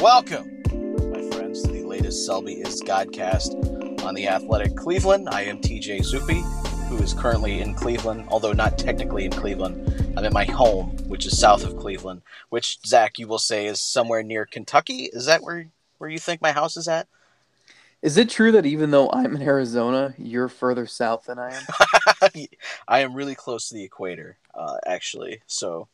Welcome, my friends, to the latest Selby is Godcast on the Athletic Cleveland. I am TJ Zuppe, who is currently in Cleveland, although not technically in Cleveland. I'm at my home, which is south of Cleveland, which Zack, you will say, is somewhere near Kentucky. Is that where where you think my house is at? Is it true that even though I'm in Arizona, you're further south than I am? I am really close to the equator, uh, actually. So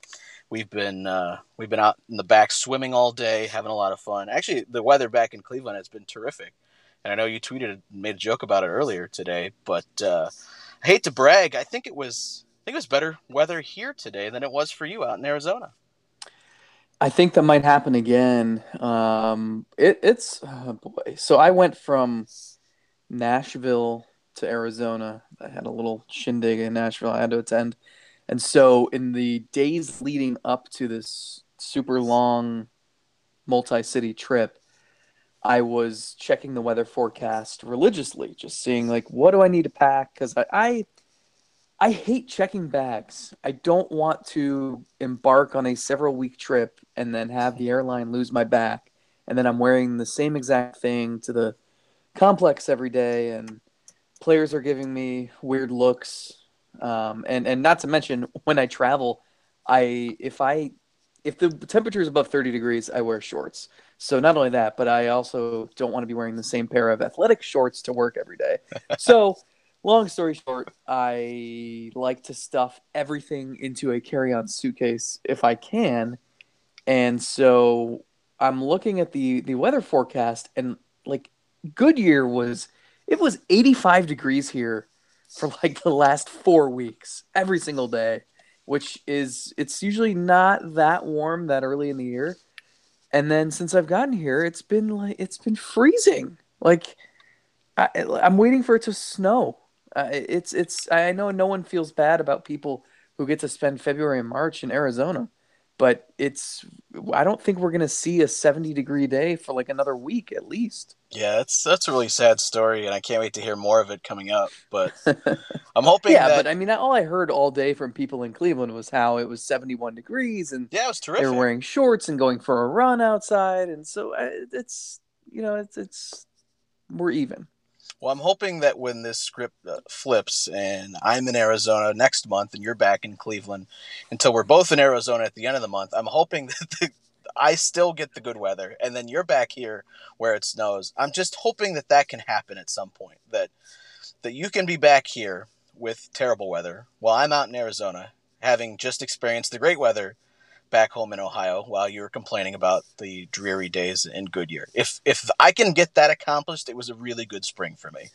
we've been uh, we've been out in the back swimming all day, having a lot of fun. Actually, the weather back in Cleveland has been terrific, and I know you tweeted made a joke about it earlier today. But uh, I hate to brag, I think it was I think it was better weather here today than it was for you out in Arizona. I think that might happen again. Um, it, it's oh boy. So I went from Nashville to Arizona. I had a little shindig in Nashville I had to attend, and so in the days leading up to this super long, multi-city trip, I was checking the weather forecast religiously, just seeing like what do I need to pack because I, I I hate checking bags. I don't want to embark on a several week trip and then have the airline lose my back. And then I'm wearing the same exact thing to the complex every day, and players are giving me weird looks. Um, and and not to mention when I travel, I if I if the temperature is above 30 degrees, I wear shorts. So not only that, but I also don't want to be wearing the same pair of athletic shorts to work every day. So long story short, I like to stuff everything into a carry on suitcase if I can. And so I'm looking at the, the weather forecast, and like Goodyear was, it was 85 degrees here for like the last four weeks, every single day, which is, it's usually not that warm that early in the year. And then since I've gotten here, it's been like, it's been freezing. Like, I, I'm waiting for it to snow uh, it's it's I know no one feels bad about people who get to spend February and March in Arizona, but it's I don't think we're gonna see a 70 degree day for like another week at least. Yeah, that's that's a really sad story, and I can't wait to hear more of it coming up. But I'm hoping. yeah, that... but I mean, all I heard all day from people in Cleveland was how it was 71 degrees, and yeah, it was terrific. They were wearing shorts and going for a run outside, and so uh, it's you know it's it's we're even. Well, I'm hoping that when this script uh, flips and I'm in Arizona next month and you're back in Cleveland until we're both in Arizona at the end of the month, I'm hoping that the, I still get the good weather and then you're back here where it snows. I'm just hoping that that can happen at some point that that you can be back here with terrible weather while I'm out in Arizona having just experienced the great weather back home in Ohio while you were complaining about the dreary days in Goodyear. If if I can get that accomplished, it was a really good spring for me.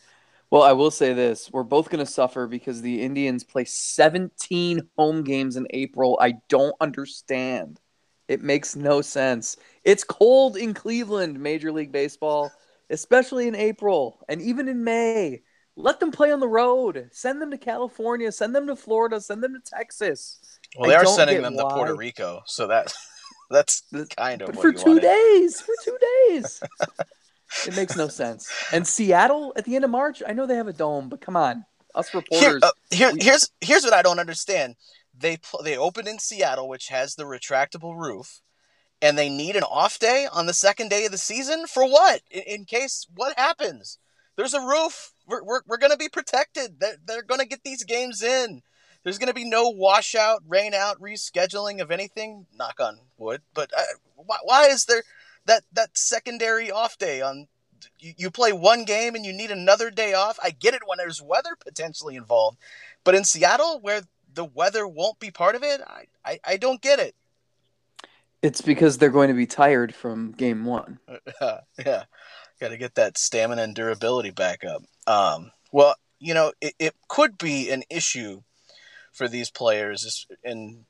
Well, I will say this: we're both going to suffer because the Indians play 17 home games in April. I don't understand. It makes no sense. It's cold in Cleveland, Major League Baseball, especially in April and even in May. Let them play on the road. Send them to California. Send them to Florida. Send them to Texas. Well, they I are sending them why. to Puerto Rico, so that that's kind of but for two wanted. days. For two days, it makes no sense. And Seattle at the end of March, I know they have a dome, but come on, us reporters. Here, uh, here we, here's here's what I don't understand. They they opened in Seattle, which has the retractable roof, and they need an off day on the second day of the season for what? In, in case what happens? There's a roof. We're, we're, we're going to be protected. They're, they're going to get these games in. There's going to be no washout, rain out, rescheduling of anything. Knock on wood. But uh, why, why is there that that secondary off day on? You, you play one game and you need another day off. I get it when there's weather potentially involved, but in Seattle where the weather won't be part of it, I, I, I don't get it. It's because they're going to be tired from game one. yeah, got to get that stamina and durability back up. Um, well, you know, it, it could be an issue for these players. And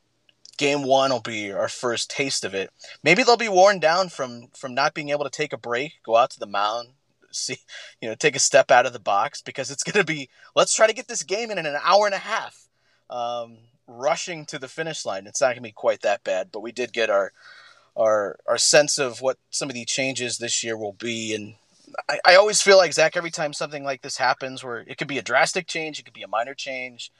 game one will be our first taste of it. Maybe they'll be worn down from from not being able to take a break, go out to the mound, see, you know, take a step out of the box because it's going to be. Let's try to get this game in in an hour and a half. Um, rushing to the finish line. It's not going to be quite that bad, but we did get our our our sense of what some of the changes this year will be and I, I always feel like Zack every time something like this happens where it could be a drastic change, it could be a minor change,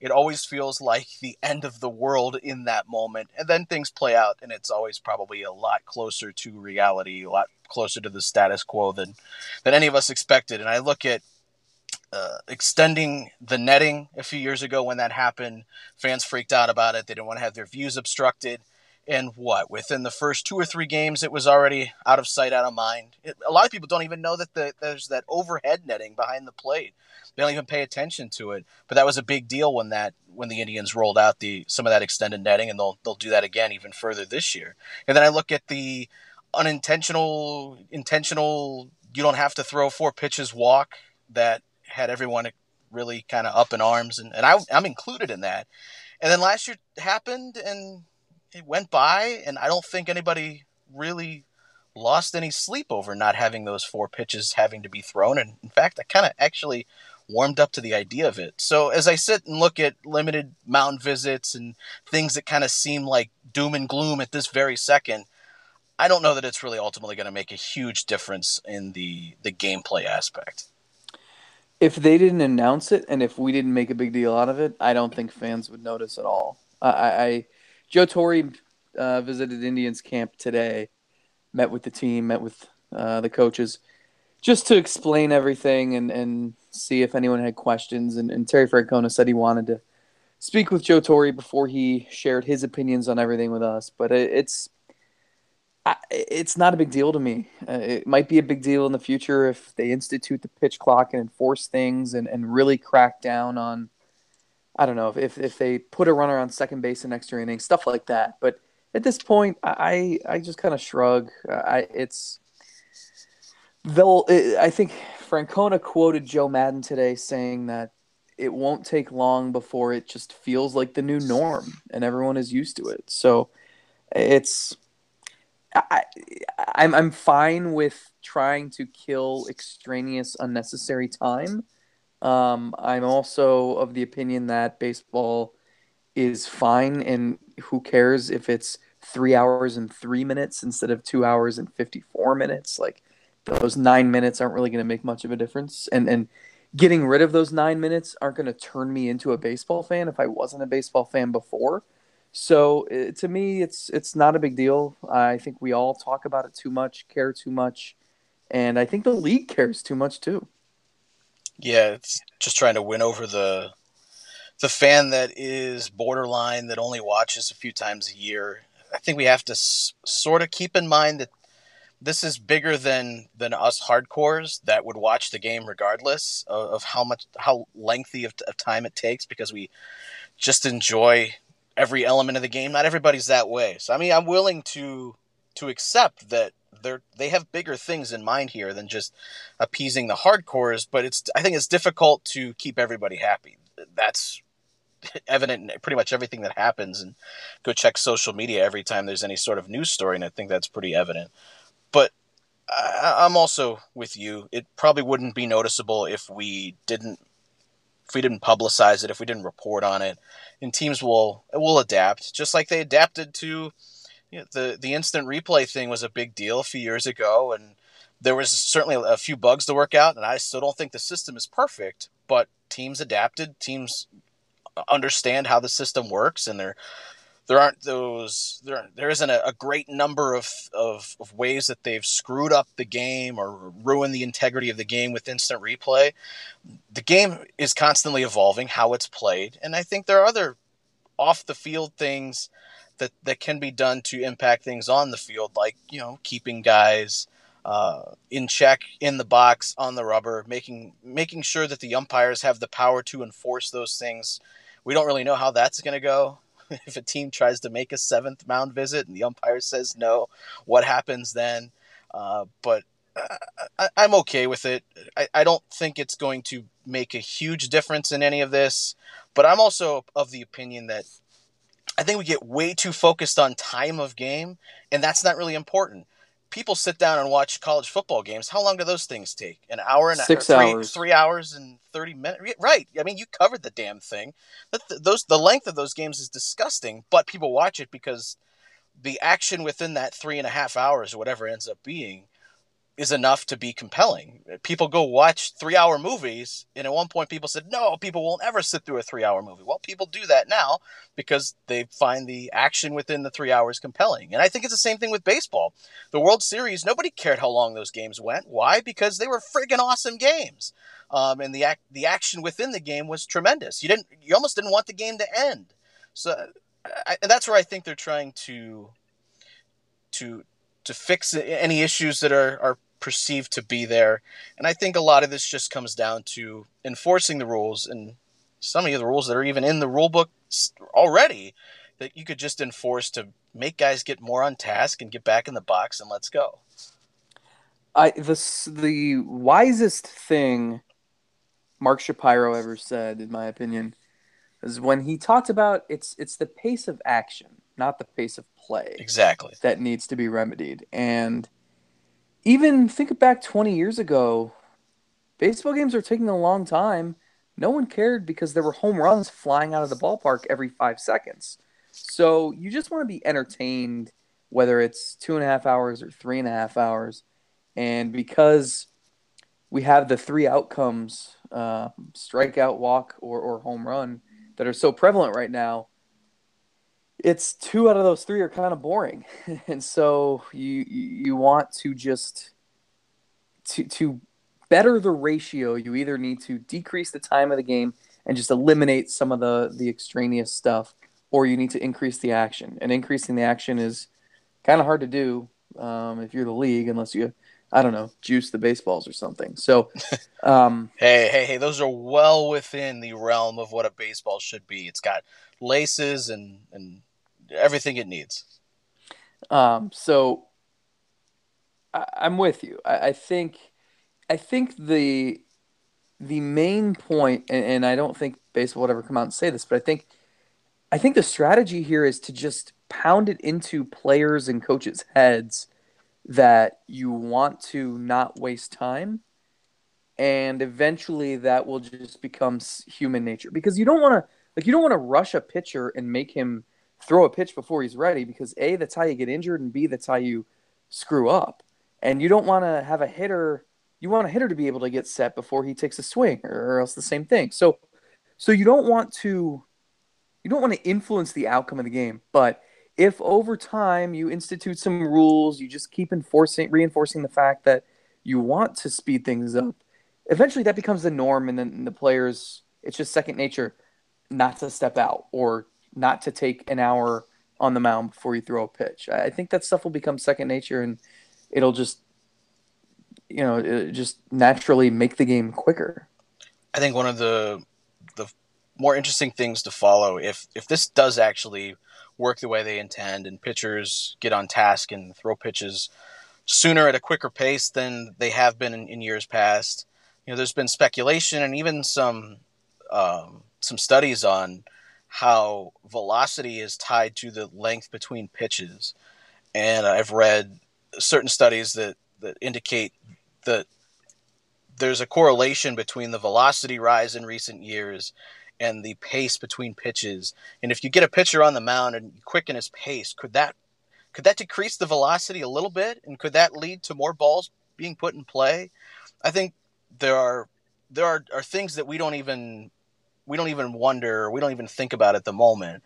it always feels like the end of the world in that moment. And then things play out, and it's always probably a lot closer to reality, a lot closer to the status quo than than any of us expected. And I look at uh, extending the netting a few years ago when that happened. Fans freaked out about it. They didn't want to have their views obstructed. And what? Within the first two or three games, it was already out of sight, out of mind. It, a lot of people don't even know that the, there's that overhead netting behind the plate. They don't even pay attention to it. But that was a big deal when that when the Indians rolled out the some of that extended netting, and they'll they'll do that again even further this year. And then I look at the unintentional, intentional. You don't have to throw four pitches walk that had everyone really kind of up in arms, and, and I, I'm included in that. And then last year happened, and it went by, and I don't think anybody really lost any sleep over not having those four pitches having to be thrown. And in fact, I kind of actually warmed up to the idea of it. So as I sit and look at limited mound visits and things that kind of seem like doom and gloom at this very second, I don't know that it's really ultimately going to make a huge difference in the the gameplay aspect. If they didn't announce it and if we didn't make a big deal out of it, I don't think fans would notice at all. I, I Joe Torre uh, visited Indians camp today, met with the team, met with uh, the coaches, just to explain everything and, and see if anyone had questions. And, and Terry Francona said he wanted to speak with Joe Torre before he shared his opinions on everything with us. But it, it's it's not a big deal to me. Uh, it might be a big deal in the future if they institute the pitch clock and enforce things and, and really crack down on I don't know if, if, if they put a runner on second base in extra innings, stuff like that. But at this point, I I just kind of shrug. Uh, I it's they'll. Uh, I think Francona quoted Joe Maddon today saying that it won't take long before it just feels like the new norm and everyone is used to it. So it's I, I'm I'm fine with trying to kill extraneous unnecessary time um, I'm also of the opinion that baseball is fine, and who cares if it's three hours and three minutes instead of two hours and 54 minutes? Like, those nine minutes aren't really going to make much of a difference. And, and getting rid of those nine minutes aren't going to turn me into a baseball fan if I wasn't a baseball fan before. So uh, to me, it's it's not a big deal. I think we all talk about it too much, care too much, and I think the league cares too much too. Yeah, it's just trying to win over the the fan that is borderline that only watches a few times a year. I think we have to s- sort of keep in mind that this is bigger than than us hardcores that would watch the game regardless of, of how much how lengthy of, of time it takes because we just enjoy every element of the game. Not everybody's that way. So I mean, I'm willing to to accept that they're they have bigger things in mind here than just appeasing the hardcores. But it's I think it's difficult to keep everybody happy. That's evident in pretty much everything that happens. And go check social media every time there's any sort of news story, and I think that's pretty evident. But I, I'm also with you. It probably wouldn't be noticeable if we didn't if we didn't publicize it, if we didn't report on it, and teams will will adapt, just like they adapted to you know, the the instant replay thing was a big deal a few years ago, and there was certainly a few bugs to work out. And I still don't think the system is perfect, but teams adapted. Teams understand how the system works, and there there aren't those there there isn't a, a great number of, of, of ways that they've screwed up the game or ruined the integrity of the game with instant replay. The game is constantly evolving how it's played, and I think there are other off the field things that that can be done to impact things on the field, like you know keeping guys uh, in check in the box on the rubber, making making sure that the umpires have the power to enforce those things. We don't really know how that's going to go. if a team tries to make a seventh mound visit and the umpire says no, what happens then? Uh, but I, am okay with it. I, I don't think it's going to make a huge difference in any of this, but I'm also of the opinion that I think we get way too focused on time of game, and that's not really important. People sit down and watch college football games. How long do those things take? An hour and six three, hours, three hours and thirty minutes. Right? I mean, you covered the damn thing. those the length of those games is disgusting, but people watch it because the action within that three and a half hours or whatever ends up being is enough to be compelling. People go watch three hour movies, and at one point people said, no, people won't ever sit through a three hour movie. Well, people do that now because they find the action within the three hours compelling. And I think it's the same thing with baseball. The World Series, nobody cared how long those games went. Why? Because they were friggin' awesome games. Um, and the, ac- the action within the game was tremendous. You didn't, you almost didn't want the game to end. So I, that's where I think they're trying to, to, to fix any issues that are, are perceived to be there. And I think a lot of this just comes down to enforcing the rules and some of the rules that are even in the rule book already that you could just enforce to make guys get more on task and get back in the box and let's go. I the the wisest thing Mark Shapiro ever said, in my opinion, is when he talked about it's it's the pace of action not the pace of play. Exactly. That needs to be remedied. And even think back 20 years ago, baseball games are taking a long time. No one cared because there were home runs flying out of the ballpark every five seconds. So you just want to be entertained, whether it's two and a half hours or three and a half hours. And because we have the three outcomes uh, strikeout, walk, or, or home run that are so prevalent right now, it's two out of those three are kind of boring, and so you you want to just to to better the ratio. You either need to decrease the time of the game and just eliminate some of the the extraneous stuff, or you need to increase the action. And increasing the action is kind of hard to do um, if you're the league, unless you I don't know, juice the baseballs or something. So, um, hey, hey, hey, those are well within the realm of what a baseball should be. It's got laces and and everything it needs. Um, so I, am with you. I, I, think I think the the main point, and, and I don't think baseball would ever come out and say this, but I think I think the strategy here is to just pound it into players and coaches' heads that you want to not waste time and eventually that will just become human nature because you don't want to like you don't want to rush a pitcher and make him throw a pitch before he's ready because A, that's how you get injured, and B, that's how you screw up. And you don't want to have a hitter, you want a hitter to be able to get set before he takes a swing, or else the same thing. So, so you don't want to, you don't want to influence the outcome of the game. But if over time you institute some rules, you just keep enforcing, reinforcing the fact that you want to speed things up, eventually that becomes the norm, and then the players, it's just second nature not to step out or not to take an hour on the mound before you throw a pitch. I think that stuff will become second nature and it'll just you know just naturally make the game quicker. I think one of the the more interesting things to follow if if this does actually work the way they intend and pitchers get on task and throw pitches sooner at a quicker pace than they have been in, in years past. You know, there's been speculation and even some um, some studies on how velocity is tied to the length between pitches. And I've read certain studies that, that indicate that there's a correlation between the velocity rise in recent years and the pace between pitches. And if you get a pitcher on the mound and quicken his pace, could that could that decrease the velocity a little bit and could that lead to more balls being put in play? I think there are there are, are things that we don't even we don't even wonder, we don't even think about at the moment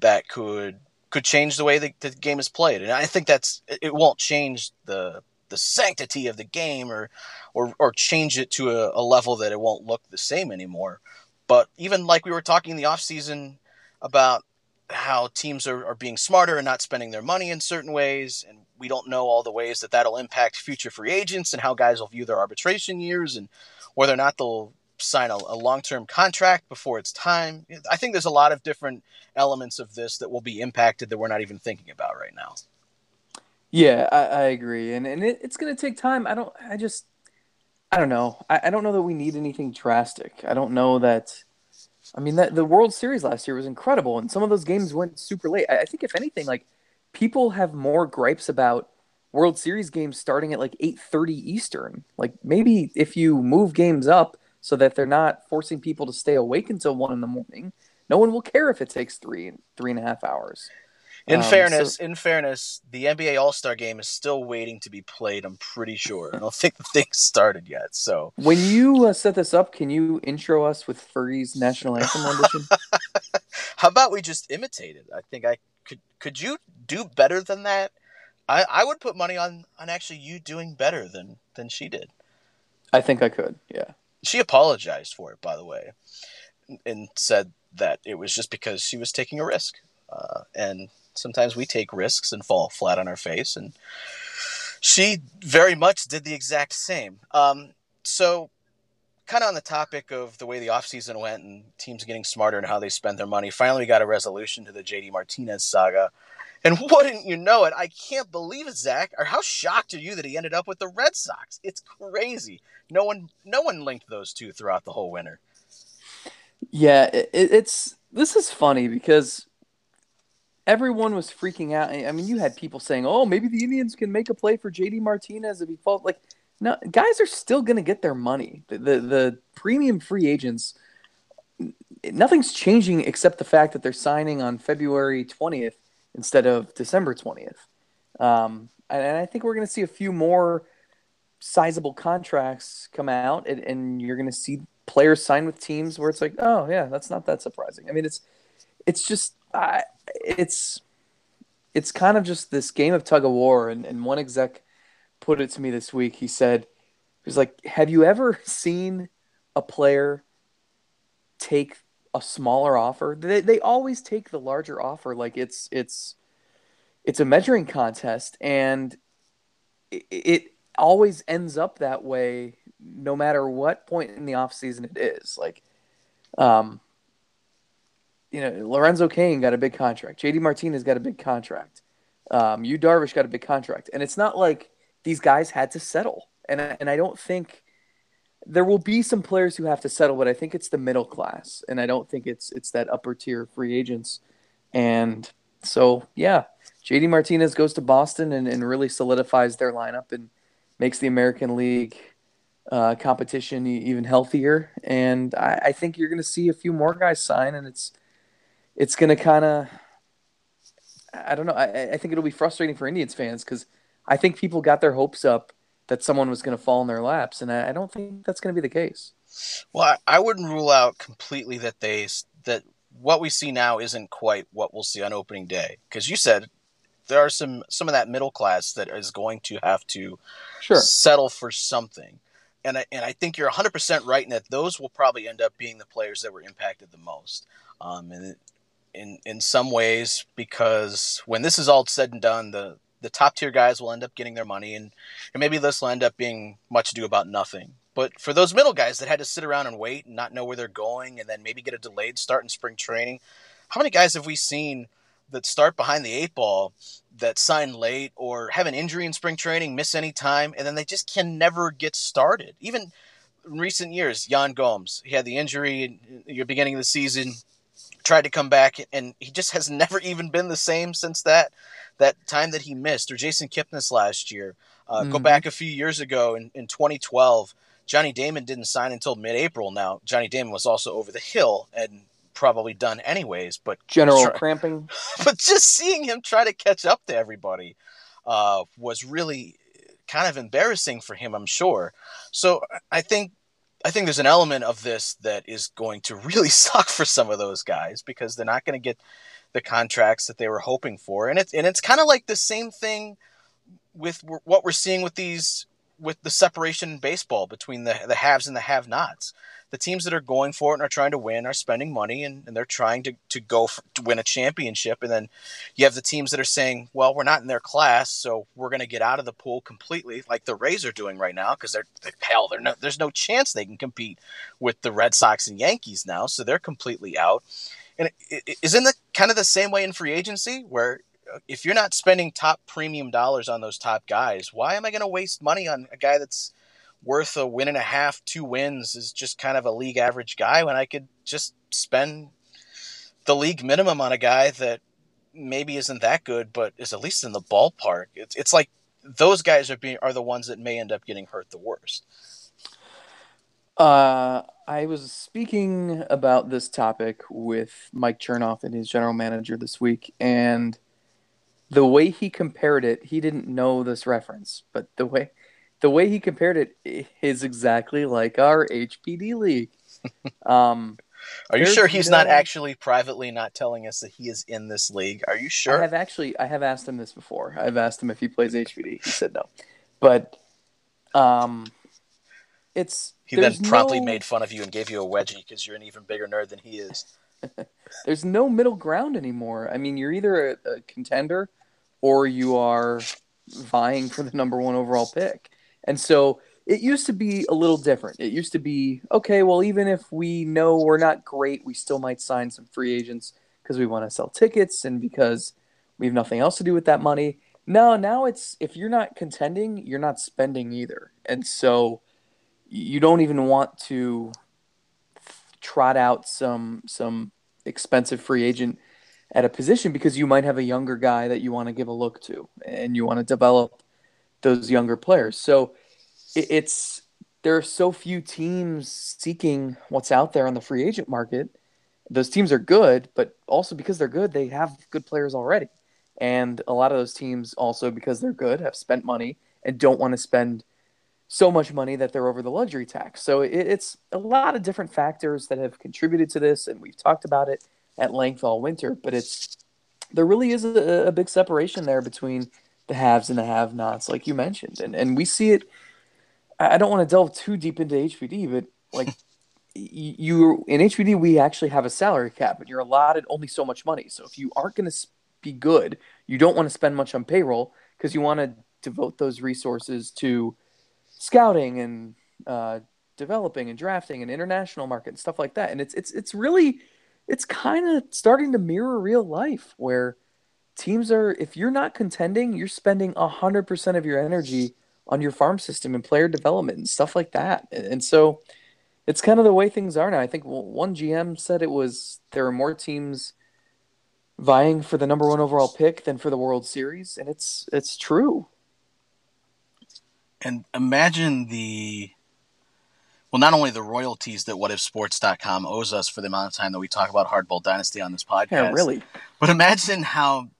that could could change the way the, the game is played. And I think that's it won't change the the sanctity of the game or or, or change it to a, a level that it won't look the same anymore. But even like we were talking in the off season about how teams are, are being smarter and not spending their money in certain ways, and we don't know all the ways that that'll impact future free agents and how guys will view their arbitration years and whether or not they'll sign a, a long term contract before it's time. I think there's a lot of different elements of this that will be impacted that we're not even thinking about right now. Yeah, I, I agree, and and it, it's going to take time. I don't. I just. I don't know. I, I don't know that we need anything drastic. I don't know that. I mean, that the World Series last year was incredible, and some of those games went super late. I, I think, if anything, like people have more gripes about World Series games starting at like eight thirty Eastern. Like maybe if you move games up so that they're not forcing people to stay awake until one in the morning. No one will care if it takes three three and a half hours. In Um, fairness, so- in fairness, the NBA All Star Game is still waiting to be played. I'm pretty sure. I don't think the thing started yet. So when you uh, set this up, can you intro us with Fergie's national anthem rendition? how about we just imitate it? I think I could. Could you do better than that? I, I would put money on on actually you doing better than than she did. I think I could. Yeah. She apologized for it, by the way, and said that it was just because she was taking a risk. Uh, and sometimes we take risks and fall flat on our face, and she very much did the exact same. Um, so, kind of on the topic of the way the offseason went and teams getting smarter and how they spend their money, finally we got a resolution to the JD Martinez saga. And wouldn't you know it, I can't believe it, Zack. Or how shocked are you that he ended up with the Red Sox? It's crazy. No one, no one linked those two throughout the whole winter. Yeah, it, it's this is funny because everyone was freaking out. I mean, you had people saying, "Oh, maybe the Indians can make a play for JD Martinez if he falls." Like, no, guys are still going to get their money. The, the the premium free agents, nothing's changing except the fact that they're signing on February twentieth instead of December twentieth. Um, and, and I think we're going to see a few more sizable contracts come out, and, and you're going to see players sign with teams where it's like, oh yeah, that's not that surprising. I mean, it's it's just I it's it's kind of just this game of tug of war. And, and one exec put it to me this week. He said, he was like, have you ever seen a player take a smaller offer? They, they always take the larger offer. Like it's, it's, it's a measuring contest and it, it always ends up that way no matter what point in the off season it is. Like, um, you know, Lorenzo Cain got a big contract. JD Martinez got a big contract. Um, Yu Darvish got a big contract, and it's not like these guys had to settle. And and I don't think there will be some players who have to settle, but I think it's the middle class, and I don't think it's it's that upper tier free agents. And so, yeah, JD Martinez goes to Boston and, and really solidifies their lineup and makes the American League uh, competition even healthier. And I, I think you're going to see a few more guys sign, and it's it's going to kind of I don't know. I, I think it'll be frustrating for Indians fans because I think people got their hopes up that someone was going to fall in their laps, and I, I don't think that's going to be the case. Well, I, I wouldn't rule out completely that they that what we see now isn't quite what we'll see on opening day because you said there are some some of that middle class that is going to have to Sure. settle for something. And I, and I think you're 100% right in that those will probably end up being the players that were impacted the most. Um, and in, in some ways, because when this is all said and done, the, the top tier guys will end up getting their money, and, and maybe this will end up being much ado about nothing. But for those middle guys that had to sit around and wait and not know where they're going, and then maybe get a delayed start in spring training, how many guys have we seen that start behind the eight ball that sign late or have an injury in spring training, miss any time, and then they just can never get started. Even in recent years, Yan Gomes, he had the injury in the beginning of the season, tried to come back, and he just has never even been the same since that that time that he missed. Or Jason Kipnis last year. Uh, Go Mhm. back a few years ago in, in 2012, Johnny Damon didn't sign until mid-April. Now Johnny Damon was also over the hill and probably done anyways, but General Sure. cramping. but just seeing him try to catch up to everybody uh, was really kind of embarrassing for him, I'm sure. So I think I think there's an element of this that is going to really suck for some of those guys because they're not going to get the contracts that they were hoping for, and it's and it's kind of like the same thing with what we're seeing with these with the separation in baseball between the the haves and the have-nots the teams that are going for it and are trying to win are spending money and, and they're trying to, to go for, to win a championship. And then you have the teams that are saying, well, we're not in their class, so we're going to get out of the pool completely, like the Rays are doing right now, because they're, they're hell, they're no, there's no chance they can compete with the Red Sox and Yankees now, so they're completely out. And isn't it kind of the same way in free agency, where uh, if you're not spending top premium dollars on those top guys, why am I going to waste money on a guy that's worth a win and a half, two wins is just kind of a league average guy when I could just spend the league minimum on a guy that maybe isn't that good, but is at least in the ballpark. It's it's like those guys are being are the ones that may end up getting hurt the worst. Uh, I was speaking about this topic with Mike Chernoff and his general manager this week, and the way he compared it, he didn't know this reference, but the way the way he compared it is exactly like our HBD league. Um, Are you sure he's no- not actually privately not telling us that he is in this league? Are you sure? I have actually I have asked him this before. I've asked him if he plays HBD. He said no, but um, it's he then promptly no- made fun of you and gave you a wedgie because you're an even bigger nerd than he is. there's no middle ground anymore. I mean, you're either a, a contender or you are vying for the number one overall pick. And so it used to be a little different. It used to be okay, well, even if we know we're not great, we still might sign some free agents because we want to sell tickets and because we have nothing else to do with that money. No, now it's if you're not contending, you're not spending either. And so you don't even want to trot out some some expensive free agent at a position because you might have a younger guy that you want to give a look to and you want to develop those younger players. So it, it's there are so few teams seeking what's out there on the free agent market. Those teams are good, but also because they're good, they have good players already. And a lot of those teams also because they're good have spent money and don't want to spend so much money that they're over the luxury tax. So it, it's a lot of different factors that have contributed to this, and we've talked about it at length all winter. But it's there really is a, a big separation there between the haves and the have-nots, like you mentioned, and and we see it. I don't want to delve too deep into HBD, but like you in HBD, we actually have a salary cap, and you're allotted only so much money. So if you aren't going to be good, you don't want to spend much on payroll because you want to devote those resources to scouting and uh, developing and drafting and international market and stuff like that. And it's it's it's really it's kind of starting to mirror real life where teams are if you're not contending, you're spending hundred percent of your energy on your farm system and player development and stuff like that. And, and so it's kind of the way things are now. I think one GM said it was there are more teams vying for the number one overall pick than for the World Series, and it's it's true. And imagine the well, not only the royalties that WhatIfSports.com owes us for the amount of time that we talk about Hardball Dynasty on this podcast. Yeah, really. But imagine how,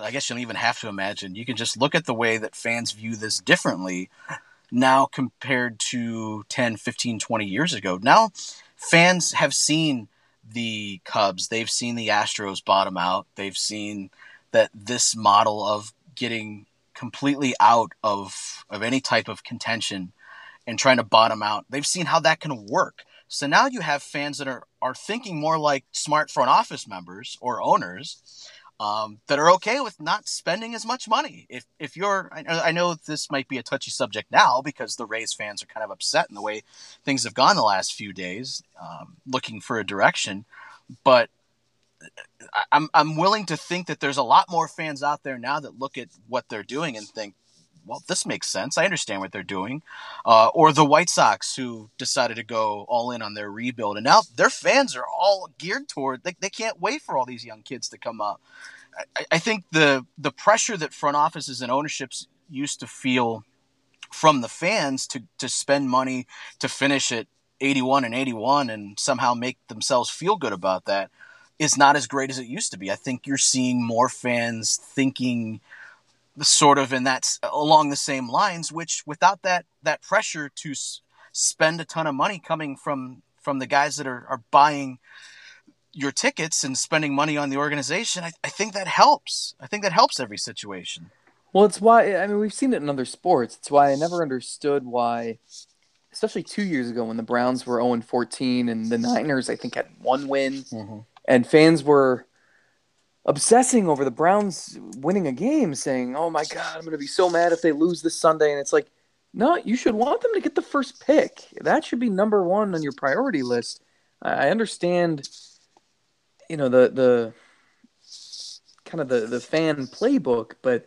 I guess you don't even have to imagine. You can just look at the way that fans view this differently now compared to 10, 15, 20 years ago. Now, fans have seen the Cubs, they've seen the Astros bottom out, they've seen that this model of getting completely out of, of any type of contention and trying to bottom out, they've seen how that can work. So now you have fans that are, are thinking more like smart front office members or owners um, that are okay with not spending as much money. If if you're, I, know this might be a touchy subject now because the Rays fans are kind of upset in the way things have gone the last few days, um, looking for a direction. But I'm I'm willing to think that there's a lot more fans out there now that look at what they're doing and think, well, this makes sense. I understand what they're doing. Uh, or the White Sox who decided to go all in on their rebuild, and now their fans are all geared toward. They, they can't wait for all these young kids to come up. I, I think the the pressure that front offices and ownerships used to feel from the fans to to spend money to finish at 81 and 81 and somehow make themselves feel good about that is not as great as it used to be. I think you're seeing more fans thinking sort of in that along the same lines which without that that pressure to s- spend a ton of money coming from from the guys that are, are buying your tickets and spending money on the organization I, I think that helps i think that helps every situation Well, it's why I mean we've seen it in other sports. It's why I never understood why, especially two years ago when the Browns were 0 14 and the Niners I think had one win, mm-hmm. And fans were obsessing over the Browns winning a game, saying, "Oh my God, I'm going to be so mad if they lose this Sunday." And it's like, no, you should want them to get the first pick. That should be number one on your priority list. I understand, you know, the the kind of the the fan playbook, but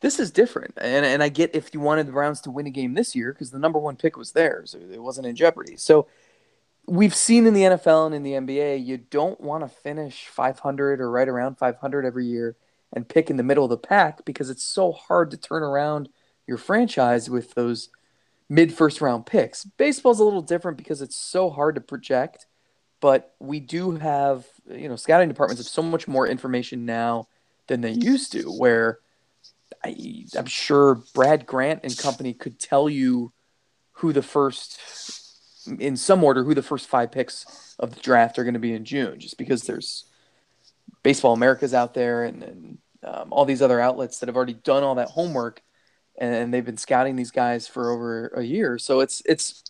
this is different. And and I get if you wanted the Browns to win a game this year because the number one pick was theirs, it wasn't in jeopardy. So we've seen in the NFL and in the NBA, you don't want to finish 500 or right around 500 every year and pick in the middle of the pack because it's so hard to turn around your franchise with those mid first round picks. Baseball's a little different because it's so hard to project, but we do have, you know, scouting departments have so much more information now than they used to. Where I, I'm sure Brad Grant and company could tell you who the first, in some order, who the first five picks of the draft are going to be in June, just because there's Baseball America's out there and, and um, all these other outlets that have already done all that homework, and they've been scouting these guys for over a year. So it's it's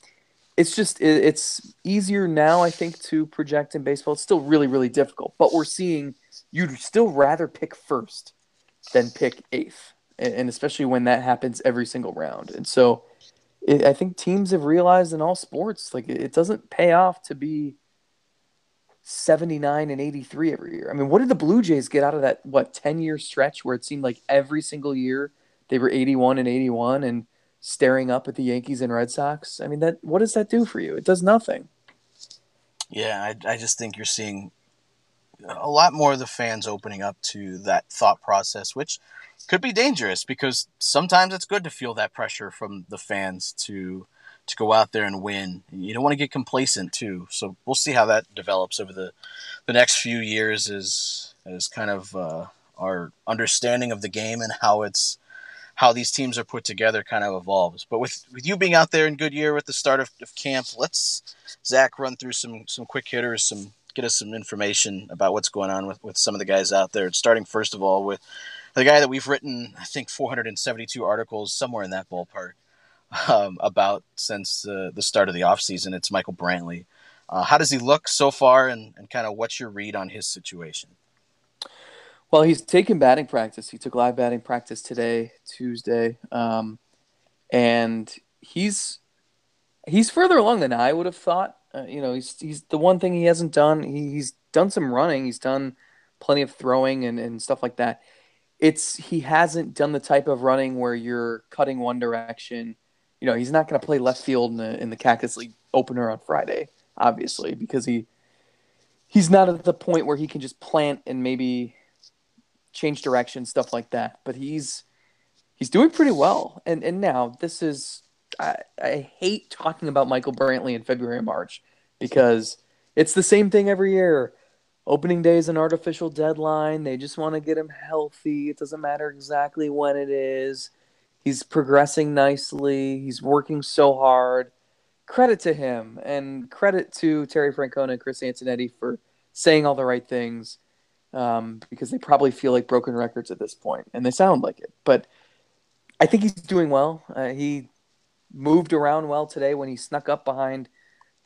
it's just it, it's easier now, I think, to project in baseball. It's still really really difficult, but we're seeing you'd still rather pick first than pick eighth, and, and especially when that happens every single round. And so, it, I think teams have realized in all sports, like it, it doesn't pay off to be 79 and 83 every year. I mean, what did the Blue Jays get out of that what 10 year stretch where it seemed like every single year they were 81 and 81 and staring up at the Yankees and Red Sox? I mean, that what does that do for you? It does nothing. Yeah, I, I just think you're seeing a lot more of the fans opening up to that thought process, which could be dangerous because sometimes it's good to feel that pressure from the fans to to go out there and win. You don't want to get complacent too. So we'll see how that develops over the the next few years as as kind of uh, our understanding of the game and how it's how these teams are put together kind of evolves. But with with you being out there in Goodyear at the start of, of camp, let's Zack run through some some quick hitters, some get us some information about what's going on with, with some of the guys out there. Starting first of all with the guy that we've written, I think 472 articles somewhere in that ballpark um, about since uh, the start of the offseason. It's Michael Brantley. Uh, how does he look so far, and, and kind of what's your read on his situation? Well, he's taken batting practice. He took live batting practice today, Tuesday, um, and he's he's further along than I would have thought. Uh, you know, he's he's the one thing he hasn't done. He, he's done some running. He's done plenty of throwing and, and stuff like that. It's he hasn't done the type of running where you're cutting one direction you know, he's not going to play left field in the in the Cactus League opener on Friday, obviously, because he he's not at the point where he can just plant and maybe change direction, stuff like that. But he's he's doing pretty well. And and now this is I, I hate talking about Michael Brantley in February and March because it's the same thing every year. Opening day is an artificial deadline. They just want to get him healthy. It doesn't matter exactly when it is. He's progressing nicely. He's working so hard. Credit to him and credit to Terry Francona and Chris Antonetti for saying all the right things um, because they probably feel like broken records at this point, and they sound like it. But I think he's doing well. Uh, he moved around well today when he snuck up behind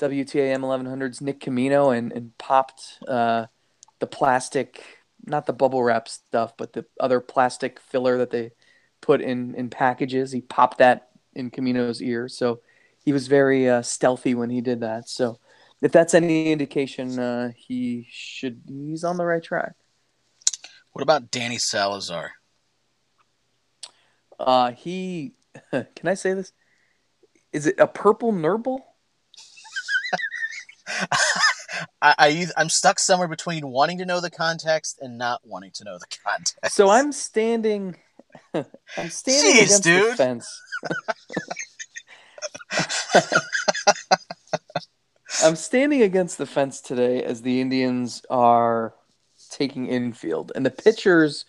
WTAM 1100's Nick Camino and, and popped uh, the plastic, not the bubble wrap stuff, but the other plastic filler that they put in in packages. He popped that in Camino's ear, so he was very uh, stealthy when he did that. So if that's any indication, uh, he should he's on the right track. What about Danny Salazar? Uh, he can I say this? Is it a purple nurble? I, I I'm stuck somewhere between wanting to know the context and not wanting to know the context. So I'm standing I'm standing Jeez, against dude. the fence. I'm standing against the fence today as the Indians are taking infield, and the pitchers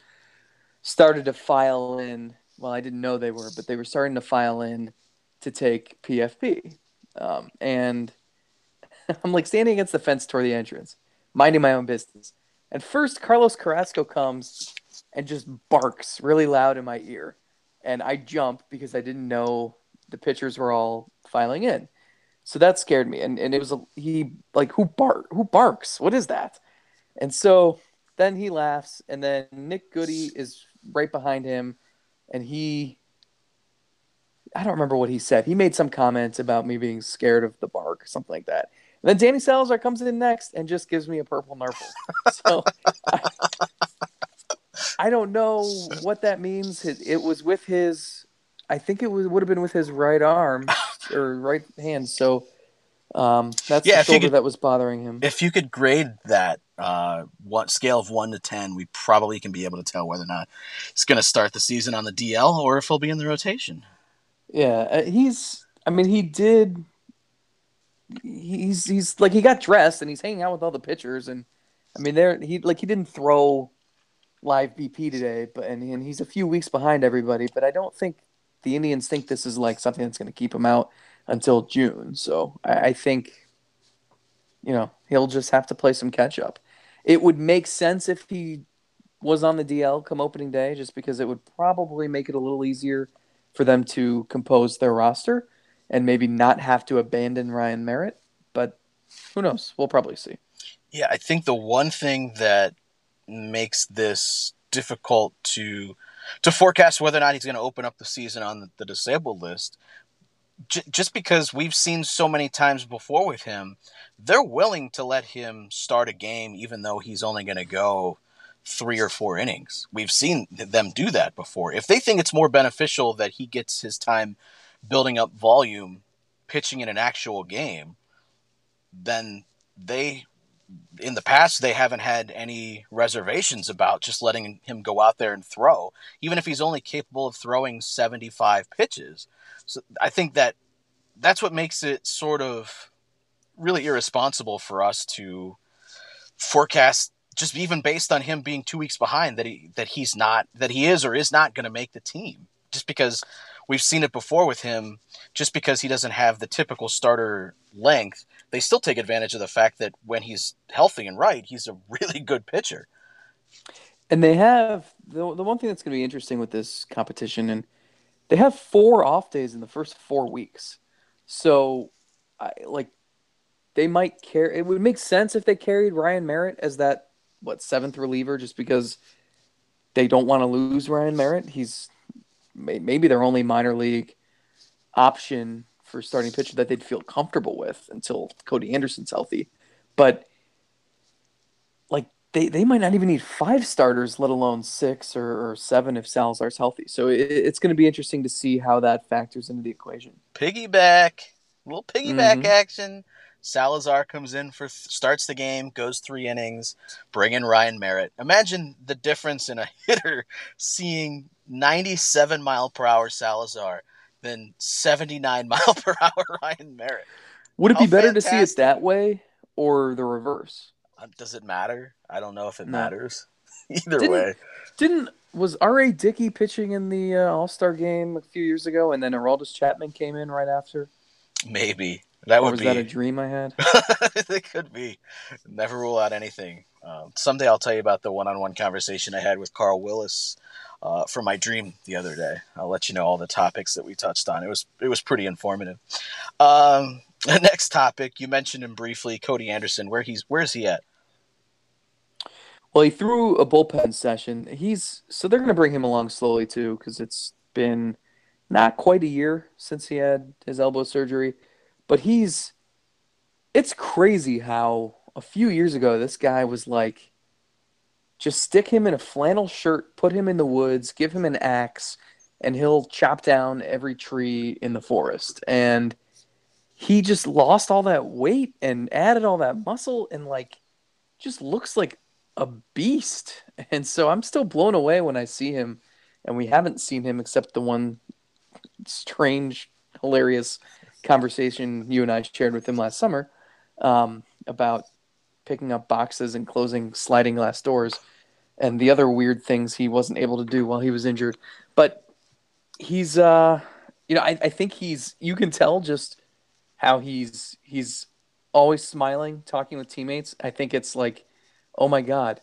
started to file in. Well, I didn't know they were, but they were starting to file in to take PFP. Um, and I'm like standing against the fence toward the entrance, minding my own business. And first, Carlos Carrasco comes and just barks really loud in my ear. And I jump because I didn't know the pitchers were all filing in. So that scared me. And, and it was a, he like who bark who barks? What is that? And so then he laughs and then Nick Goody is right behind him and he I don't remember what he said. He made some comments about me being scared of the bark something like that. And then Danny Salazar comes in next and just gives me a purple nurple. So I, I don't know what that means. It, it was with his, I think it was, would have been with his right arm or right hand. So um, that's yeah, the shoulder could, that was bothering him. If you could grade that uh, what scale of one to ten, we probably can be able to tell whether or not he's going to start the season on the DL or if he'll be in the rotation. Yeah, uh, he's. I mean, he did. He's he's like he got dressed and he's hanging out with all the pitchers and I mean there he like he didn't throw live BP today, but and, and he's a few weeks behind everybody. But I don't think the Indians think this is like something that's going to keep him out until June. So I, I think, you know, he'll just have to play some catch up. It would make sense if he was on the DL come opening day, just because it would probably make it a little easier for them to compose their roster and maybe not have to abandon Ryan Merritt. But who knows? We'll probably see. Yeah, I think the one thing that makes this difficult to to forecast whether or not he's going to open up the season on the, disabled list j- just because we've seen so many times before with him they're willing to let him start a game even though he's only going to go three or four innings we've seen them do that before if they think it's more beneficial that he gets his time building up volume pitching in an actual game then they in the past they haven't had any reservations about just letting him go out there and throw, even if he's only capable of throwing 75 pitches. So I think that that's what makes it sort of really irresponsible for us to forecast just even based on him being 2 weeks behind that he that he's not that he is or is not going to make the team just because we've seen it before with him just because he doesn't have the typical starter length they still take advantage of the fact that when he's healthy and right, he's a really good pitcher. And they have the the one thing that's going to be interesting with this competition, and they have four off days in the first four weeks. So, I like they might care. It would make sense if they carried Ryan Merritt as that what seventh reliever, just because they don't want to lose Ryan Merritt. He's maybe their only minor league option for starting pitcher that they'd feel comfortable with until Cody Anderson's healthy. But like they, they might not even need five starters, let alone six or, or seven if Salazar's healthy. So it, it's going to be interesting to see how that factors into the equation. Piggyback, little piggyback mm-hmm. action. Salazar comes in for starts the game, goes three innings, bring in Ryan Merritt. Imagine the difference in a hitter seeing 97 mile per hour Salazar than 79 mile per hour Ryan Merritt. Would it How be better fantastic. to see it that way or the reverse? Uh, does it matter? I don't know if it no. matters. Either didn't, way. Didn't was R.A. Dickey pitching in the uh, All Star game a few years ago, and then Aroldis Chapman came in right after? Maybe that or would was be. that a dream I had? it could be. Never rule out anything. Um, someday I'll tell you about the one-on-one conversation I had with Carl Willis uh, for my dream the other day. I'll let you know all the topics that we touched on. It was it was pretty informative. Um, the next topic you mentioned him briefly, Cody Anderson. Where he's where is he at? Well, he threw a bullpen session. He's so they're going to bring him along slowly too because it's been not quite a year since he had his elbow surgery, but he's it's crazy how a few years ago this guy was like just stick him in a flannel shirt, put him in the woods, give him an axe, and he'll chop down every tree in the forest. And he just lost all that weight and added all that muscle and like just looks like a beast. And so I'm still blown away when I see him and we haven't seen him except the one strange, hilarious conversation you and I shared with him last summer um, about picking up boxes and closing sliding glass doors and the other weird things he wasn't able to do while he was injured. But he's, uh, you know, I, I think he's. You can tell just how he's he's always smiling, talking with teammates. I think it's like, oh my god,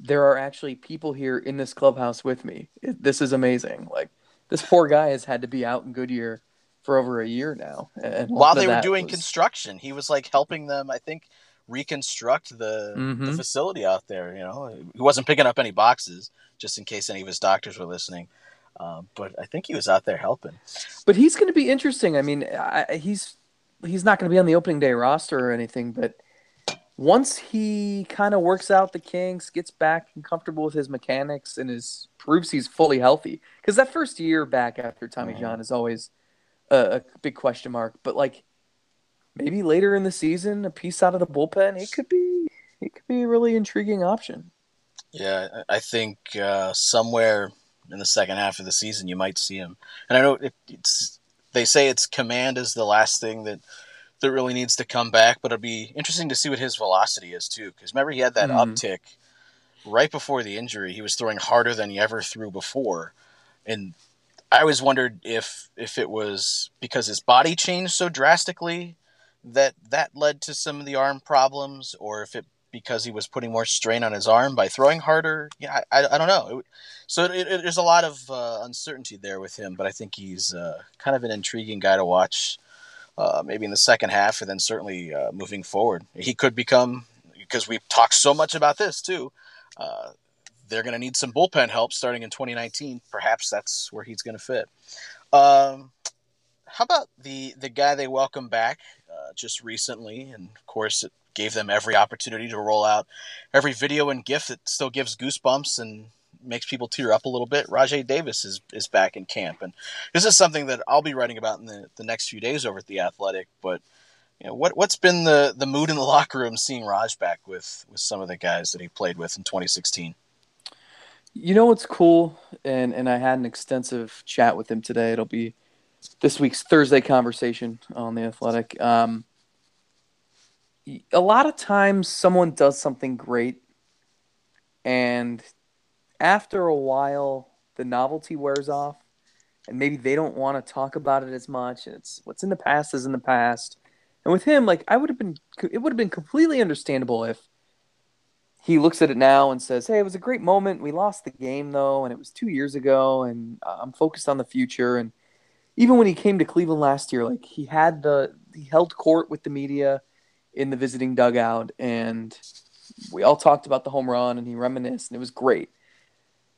there are actually people here in this clubhouse with me. This is amazing. Like this poor guy has had to be out in Goodyear for over a year now. And while they were doing was... construction, he was like helping them. I think reconstruct the, mm-hmm. the facility out there. You know, he wasn't picking up any boxes just in case any of his doctors were listening. Uh, but I think he was out there helping. But he's going to be interesting. I mean, I, he's he's not going to be on the opening day roster or anything, but once he kind of works out the kinks, gets back and comfortable with his mechanics, and is proves he's fully healthy, because that first year back after Tommy mm-hmm. John is always a, a, big question mark. But like maybe later in the season, a piece out of the bullpen, it could be it could be a really intriguing option. Yeah, I think uh, somewhere in the second half of the season you might see him. And I know it, it's they say it's command is the last thing that that really needs to come back, but it'll be interesting to see what his velocity is too. Because remember he had that mm. uptick right before the injury, he was throwing harder than he ever threw before, and I always wondered if if it was because his body changed so drastically that that led to some of the arm problems, or if it because he was putting more strain on his arm by throwing harder. Yeah, I, I, don't know. so it, it, there's a lot of uh, uncertainty there with him, but I think he's uh, kind of an intriguing guy to watch. Uh, maybe in the second half, and then certainly uh, moving forward, he could become because we've talked so much about this too. Uh, they're going to need some bullpen help starting in 2019. Perhaps that's where he's going to fit. Um, how about the the guy they welcomed back uh, just recently, and of course it gave them every opportunity to roll out every video and GIF that still gives goosebumps and makes people tear up a little bit. Rajai Davis is is back in camp, and this is something that I'll be writing about in the, the next few days over at the Athletic. But you know, what what's been the the mood in the locker room seeing Raj back with with some of the guys that he played with in 2016? You know what's cool, and and I had an extensive chat with him today. It'll be this week's Thursday conversation on the Athletic. Um, a lot of times someone does something great and after a while the novelty wears off and maybe they don't want to talk about it as much and it's what's in the past is in the past and with him like i would have been it would have been completely understandable if he looks at it now and says hey it was a great moment we lost the game though and it was two years ago and uh, i'm focused on the future and even when he came to cleveland last year like he had the he held court with the media in the visiting dugout, and we all talked about the home run, and he reminisced, and it was great.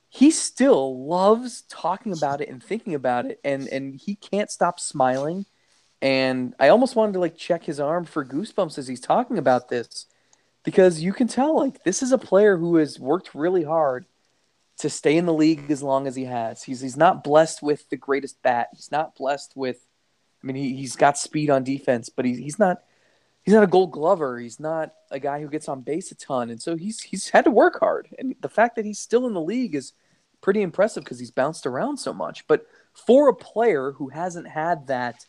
He still loves talking about it and thinking about it, and and he can't stop smiling. And I almost wanted to like check his arm for goosebumps as he's talking about this, because you can tell like this is a player who has worked really hard to stay in the league as long as he has. He's he's not blessed with the greatest bat. He's not blessed with I mean he, he's got speed on defense, but he, he's not he's not a gold glover. He's not a guy who gets on base a ton. And so he's he's had to work hard. And the fact that he's still in the league is pretty impressive because he's bounced around so much. But for a player who hasn't had that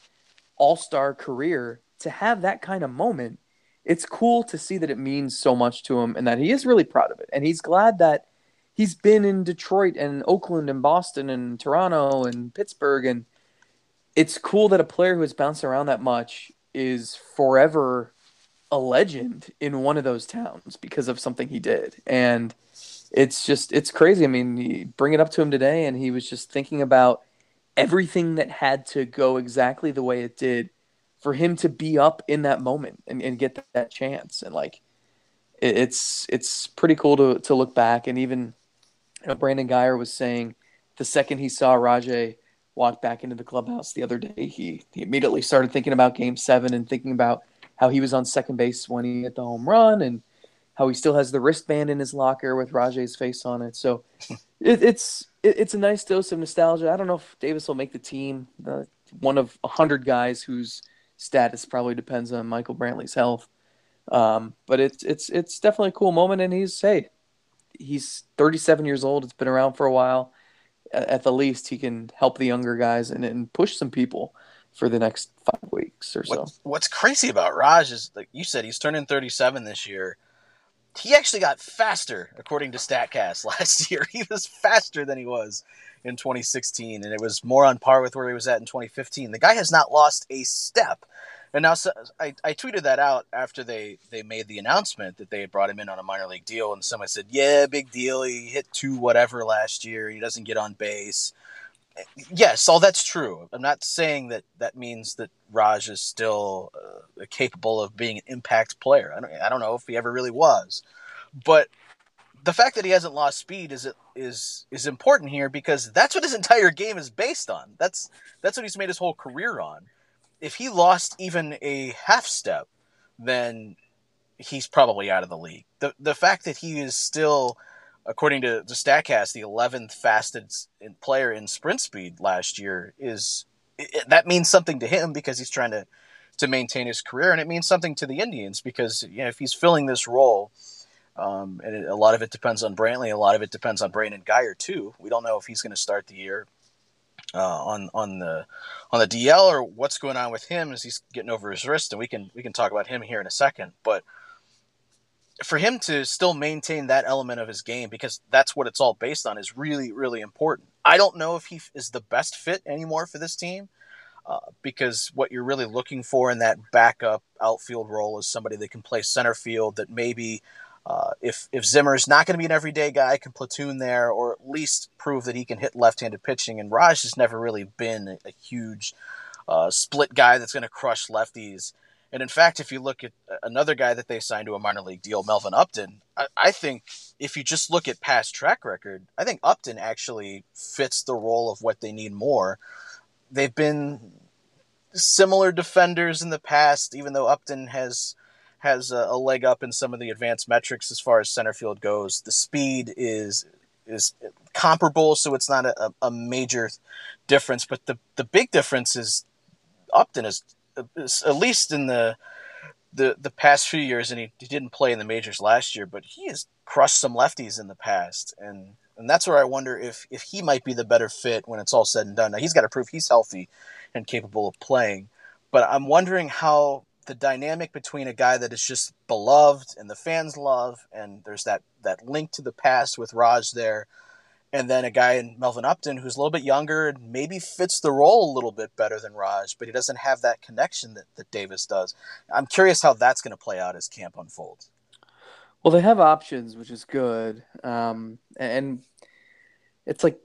all-star career to have that kind of moment, it's cool to see that it means so much to him and that he is really proud of it. And he's glad that he's been in Detroit and Oakland and Boston and Toronto and Pittsburgh and it's cool that a player who has bounced around that much is forever a legend in one of those towns because of something he did. And it's just it's crazy. I mean, bring it up to him today and he was just thinking about everything that had to go exactly the way it did for him to be up in that moment and, and get that, chance. And like it, it's it's pretty cool to to look back and even you know, Brandon Guyer was saying the second he saw Rajai walk back into the clubhouse the other day, he, he immediately started thinking about game seven and thinking about how he was on second base when he hit the home run and how he still has the wristband in his locker with Rajai's face on it. So it, it's it, it's a nice dose of nostalgia. I don't know if Davis will make the team. Uh, one of a hundred guys whose status probably depends on Michael Brantley's health. Um, but it's it's it's definitely a cool moment, and he's hey, he's 37 years old. It's been around for a while at the least he can help the younger guys and, and push some people for the next five weeks or so. What, what's crazy about Raj is like you said, he's turning 37 this year. He actually got faster, according to Statcast last year. He was faster than he was in 2016, and it was more on par with where he was at in 2015. The guy has not lost a step. And now so, I, I tweeted that out after they, they made the announcement that they had brought him in on a minor league deal, and someone said, "Yeah, big deal. He hit two whatever last year. He doesn't get on base." Yes, all that's true. I'm not saying that that means that Raj is still uh, capable of being an impact player. I don't, I don't know if he ever really was, but the fact that he hasn't lost speed is is is important here because that's what his entire game is based on. That's that's what he's made his whole career on if he lost even a half step, then he's probably out of the league. The the fact that he is still, according to the Statcast, the 11th fastest player in sprint speed last year is it, that means something to him because he's trying to to maintain his career, and it means something to the Indians because you know if he's filling this role. Um, and it, a lot of it depends on Brantley. A lot of it depends on Brandon Guyer too. We don't know if he's going to start the year uh, on on the on the DL or what's going on with him as he's getting over his wrist, and we can we can talk about him here in a second. But for him to still maintain that element of his game because that's what it's all based on is really really important. I don't know if he is the best fit anymore for this team. Uh, because what you're really looking for in that backup outfield role is somebody that can play center field that maybe uh, if if Zimmer's not going to be an everyday guy, can platoon there or at least prove that he can hit left-handed pitching. And Raj has never really been a, huge uh, split guy that's going to crush lefties. And in fact, if you look at another guy that they signed to a minor league deal, Melvin Upton, I, I, think if you just look at past track record, I think Upton actually fits the role of what they need more. They've been similar defenders in the past, even though Upton has has a, a leg up in some of the advanced metrics as far as center field goes. The speed is is comparable, so it's not a, a major difference. But the the big difference is Upton is at least in the the the past few years, and he, he didn't play in the majors last year, but he has crushed some lefties in the past, and and that's where I wonder if if he might be the better fit when it's all said and done. Now he's got to prove he's healthy and capable of playing, but I'm wondering how the dynamic between a guy that is just beloved and the fans love, and there's that that link to the past with Raj there, and then a guy in Melvin Upton who's a little bit younger and maybe fits the role a little bit better than Raj, but he doesn't have that connection that, that Davis does. I'm curious how that's going to play out as camp unfolds. Well, they have options, which is good. Um, and it's like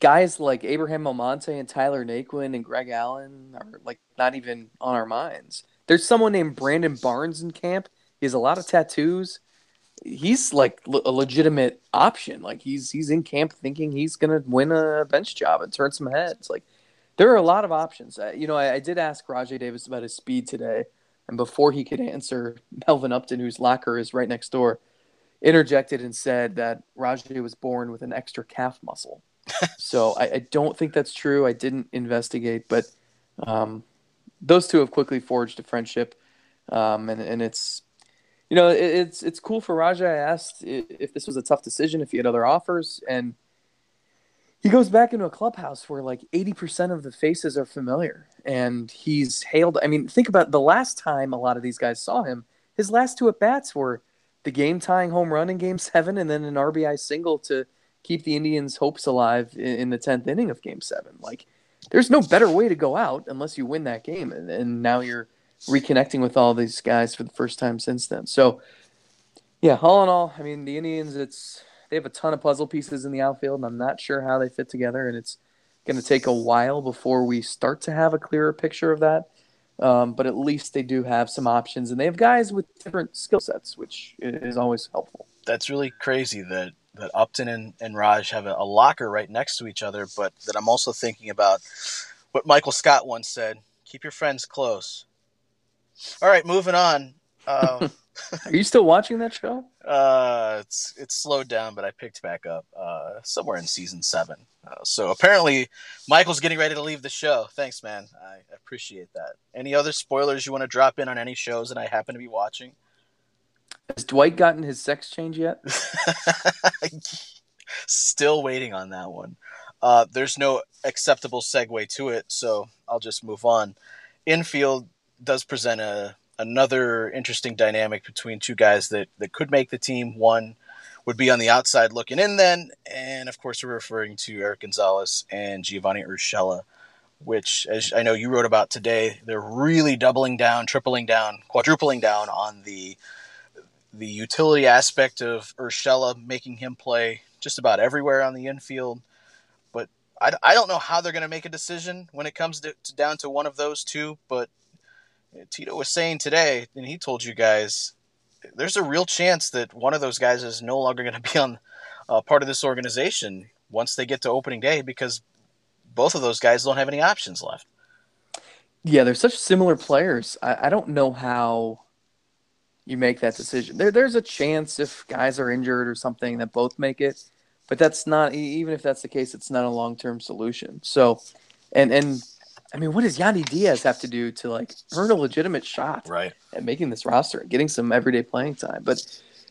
guys like Abraham Almonte and Tyler Naquin and Greg Allen are like not even on our minds. There's someone named Brandon Barnes in camp. He has a lot of tattoos he's like a legitimate option. Like he's he's in camp thinking he's gonna win a bench job and turn some heads. Like there are a lot of options. Uh, you know, I, I, did ask Rajai Davis about his speed today, and before he could answer, Melvin Upton, whose locker is right next door, interjected and said that Rajai was born with an extra calf muscle. so I, I, don't think that's true. I didn't investigate, but um, those two have quickly forged a friendship, um, and and it's you know, it, it's it's cool for Raja. I asked if this was a tough decision, if he had other offers, and he goes back into a clubhouse where like 80% of the faces are familiar and he's hailed. I mean, think about the last time a lot of these guys saw him, his last two at bats were the game tying home run in game seven and then an RBI single to keep the Indians' hopes alive in, in the 10th inning of game seven. Like, there's no better way to go out unless you win that game. And, and now you're reconnecting with all these guys for the first time since then. So, yeah, all in all, I mean, the Indians, it's they have a ton of puzzle pieces in the outfield, and I'm not sure how they fit together, and it's going to take a while before we start to have a clearer picture of that. Um, but at least they do have some options, and they have guys with different skill sets, which is always helpful. That's really crazy that that Upton and, and Raj have a, a locker right next to each other, but that I'm also thinking about what Michael Scott once said: "Keep your friends close." All right, moving on. Um, Are you still watching that show? Uh, it's it's slowed down, but I picked back up uh, somewhere in season seven. Uh, so apparently, Michael's getting ready to leave the show. Thanks, man. I appreciate that. Any other spoilers you want to drop in on any shows that I happen to be watching? Has Dwight gotten his sex change yet? Still waiting on that one. Uh, there's no acceptable segue to it, so I'll just move on. Infield, does present a another interesting dynamic between two guys that, that could make the team. One would be on the outside looking in then, and of course we're referring to Erik Gonzalez and Giovanny Urshela, which as I know you wrote about today, they're really doubling down, tripling down, quadrupling down on the the utility aspect of Urshela, making him play just about everywhere on the infield. But I, I don't know how they're going to make a decision when it comes to, to down to one of those two, but Tito was saying today, and he told you guys, there's a real chance that one of those guys is no longer going to be on uh, part of this organization once they get to opening day because both of those guys don't have any options left. Yeah, they're such similar players. I, I don't know how you make that decision. There, there's a chance if guys are injured or something that both make it, but that's not even if that's the case, it's not a long term solution. So, and and I mean, what does Yandy Diaz have to do to like earn a legitimate shot right. at making this roster and getting some everyday playing time? But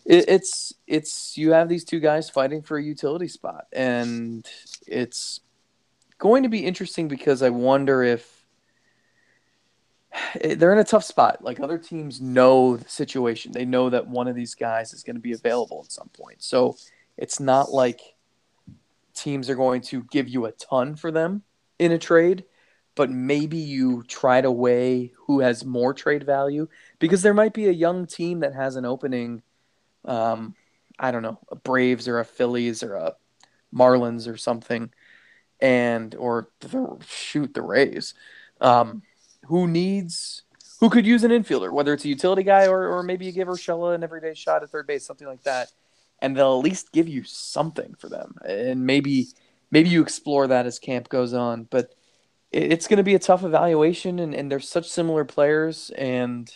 it, it's it's you have these two guys fighting for a utility spot, and it's going to be interesting because I wonder if they're in a tough spot. Like other teams know the situation. They know that one of these guys is going to be available at some point. So it's not like teams are going to give you a ton for them in a trade, but maybe you try to weigh who has more trade value because there might be a young team that has an opening. Um, I don't know, a Braves or a Phillies or a Marlins or something, and or the, shoot the Rays. Um, who needs who could use an infielder, whether it's a utility guy or, or maybe you give Urshela an everyday shot at third base, something like that, and they'll at least give you something for them, and maybe maybe you explore that as camp goes on, but it's going to be a tough evaluation, and, and they're such similar players, and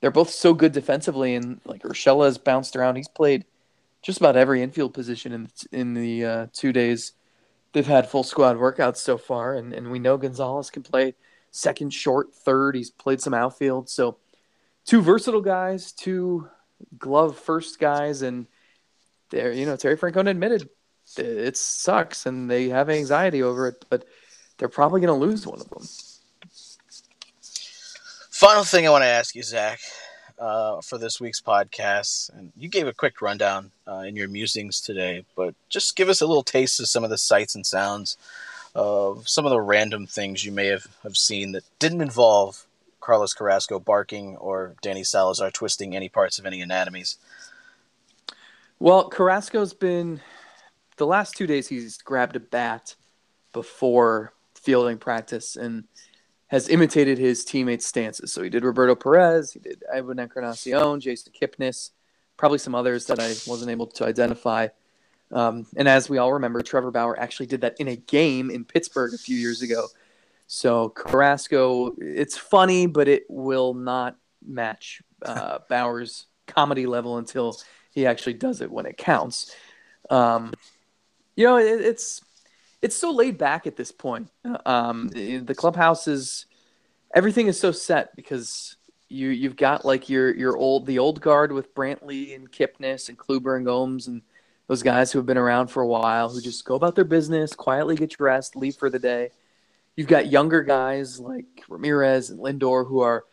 they're both so good defensively, and like Urshela has bounced around, he's played just about every infield position in in the uh, two days they've had full squad workouts so far, and, and we know Gonzalez can play second, short, third. He's played some outfield. So two versatile guys, two glove first guys, and there, you know, Terry Francona admitted it sucks and they have anxiety over it, but they're probably going to lose one of them. Final thing I want to ask you, Zack, uh, for this week's podcast, and you gave a quick rundown uh, in your musings today, but just give us a little taste of some of the sights and sounds of some of the random things you may have, have seen that didn't involve Carlos Carrasco barking or Danny Salazar twisting any parts of any anatomies. Well, Carrasco's been the last two days he's grabbed a bat before fielding practice and has imitated his teammates' stances. So he did Roberto Perez, he did Edwin Encarnacion, Jason Kipnis, probably some others that I wasn't able to identify. Um, and as we all remember, Trevor Bauer actually did that in a game in Pittsburgh a few years ago. So Carrasco, it's funny, but it will not match uh, Bauer's comedy level until he actually does it when it counts. Um, you know, it, it's it's so laid back at this point. Um, the clubhouse is everything is so set because you you've got like your your old the old guard with Brantley and Kipnis and Kluber and Gomes and those guys who have been around for a while who just go about their business, quietly get dressed, leave for the day. You've got younger guys like Ramirez and Lindor who are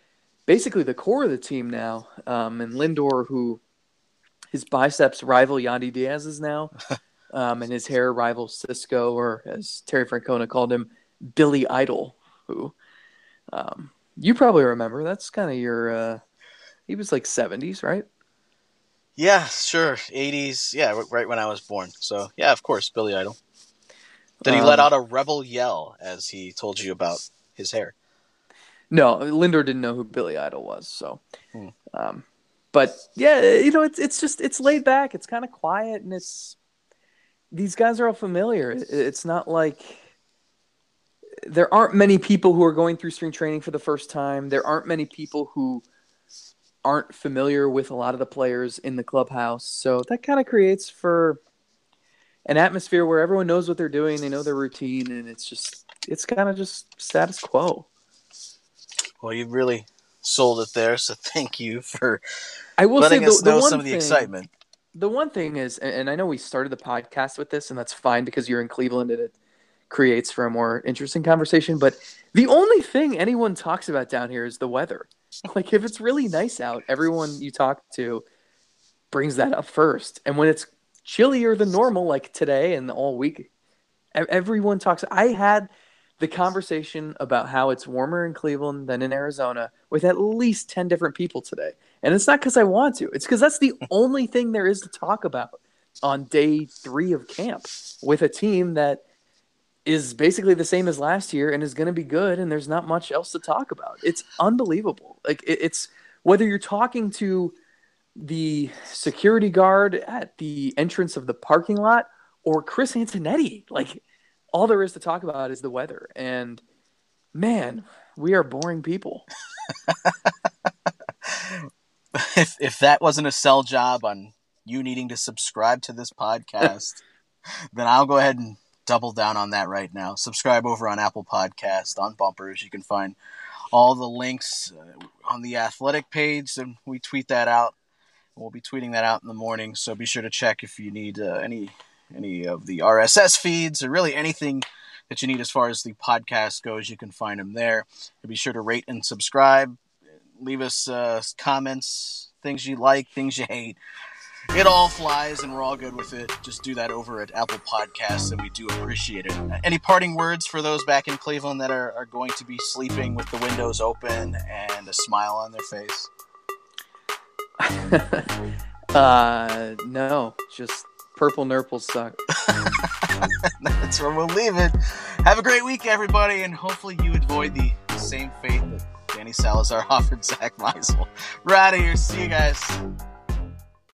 basically the core of the team now. Um, and Lindor, who his biceps rival Yandy Diaz's now, um, and his hair rival Cisco, or as Terry Francona called him, Billy Idol, who um, you probably remember. That's kind of your. Uh, he was like 70s, right? Yeah, sure. 80s. Yeah, right when I was born. So, yeah, of course, Billy Idol. Did he um, let out a rebel yell as he told you about his hair? No, Lindor didn't know who Billy Idol was. So, hmm. um, but yeah, you know, it's it's just it's laid back. It's kind of quiet, and it's these guys are all familiar. It's not like there aren't many people who are going through spring training for the first time. There aren't many people who aren't familiar with a lot of the players in the clubhouse. So that kind of creates for an atmosphere where everyone knows what they're doing, they know their routine, and it's just it's kind of just status quo. Well, you really sold it there, so thank you for I will letting say us know the some of the excitement. The one thing is, and I know we started the podcast with this, and that's fine because you're in Cleveland and it creates for a more interesting conversation. But the only thing anyone talks about down here is the weather. Like if it's really nice out, everyone you talk to brings that up first. And when it's chillier than normal, like today and all week, everyone talks. I had the conversation about how it's warmer in Cleveland than in Arizona with at least 10 different people today. And it's not because I want to, it's because that's the only thing there is to talk about on day three of camp with a team that is basically the same as last year and is going to be good and there's not much else to talk about. It's unbelievable. Like it, it's whether you're talking to the security guard at the entrance of the parking lot or chris antonetti like all there is to talk about is the weather. And man we are boring people. If, if that wasn't a sell job on you needing to subscribe to this podcast then i'll go ahead and double down on that right now. Subscribe over on Apple Podcast on Bumpers. You can find all the links uh, on the athletic page, and we tweet that out. We'll be tweeting that out in the morning, so be sure to check if you need uh, any any of the RSS feeds or really anything that you need as far as the podcast goes, you can find them there. And be sure to rate and subscribe. Leave us uh, comments, things you like, things you hate. It all flies, and we're all good with it. Just do that over at Apple Podcasts, and we do appreciate it. Any parting words for those back in Cleveland that are, are going to be sleeping with the windows open and a smile on their face? uh, no, just purple nurples suck. That's where we'll leave it. Have a great week, everybody, and hopefully you avoid the same fate that Danny Salazar offered Zack Meisel. We're out of here. See you guys.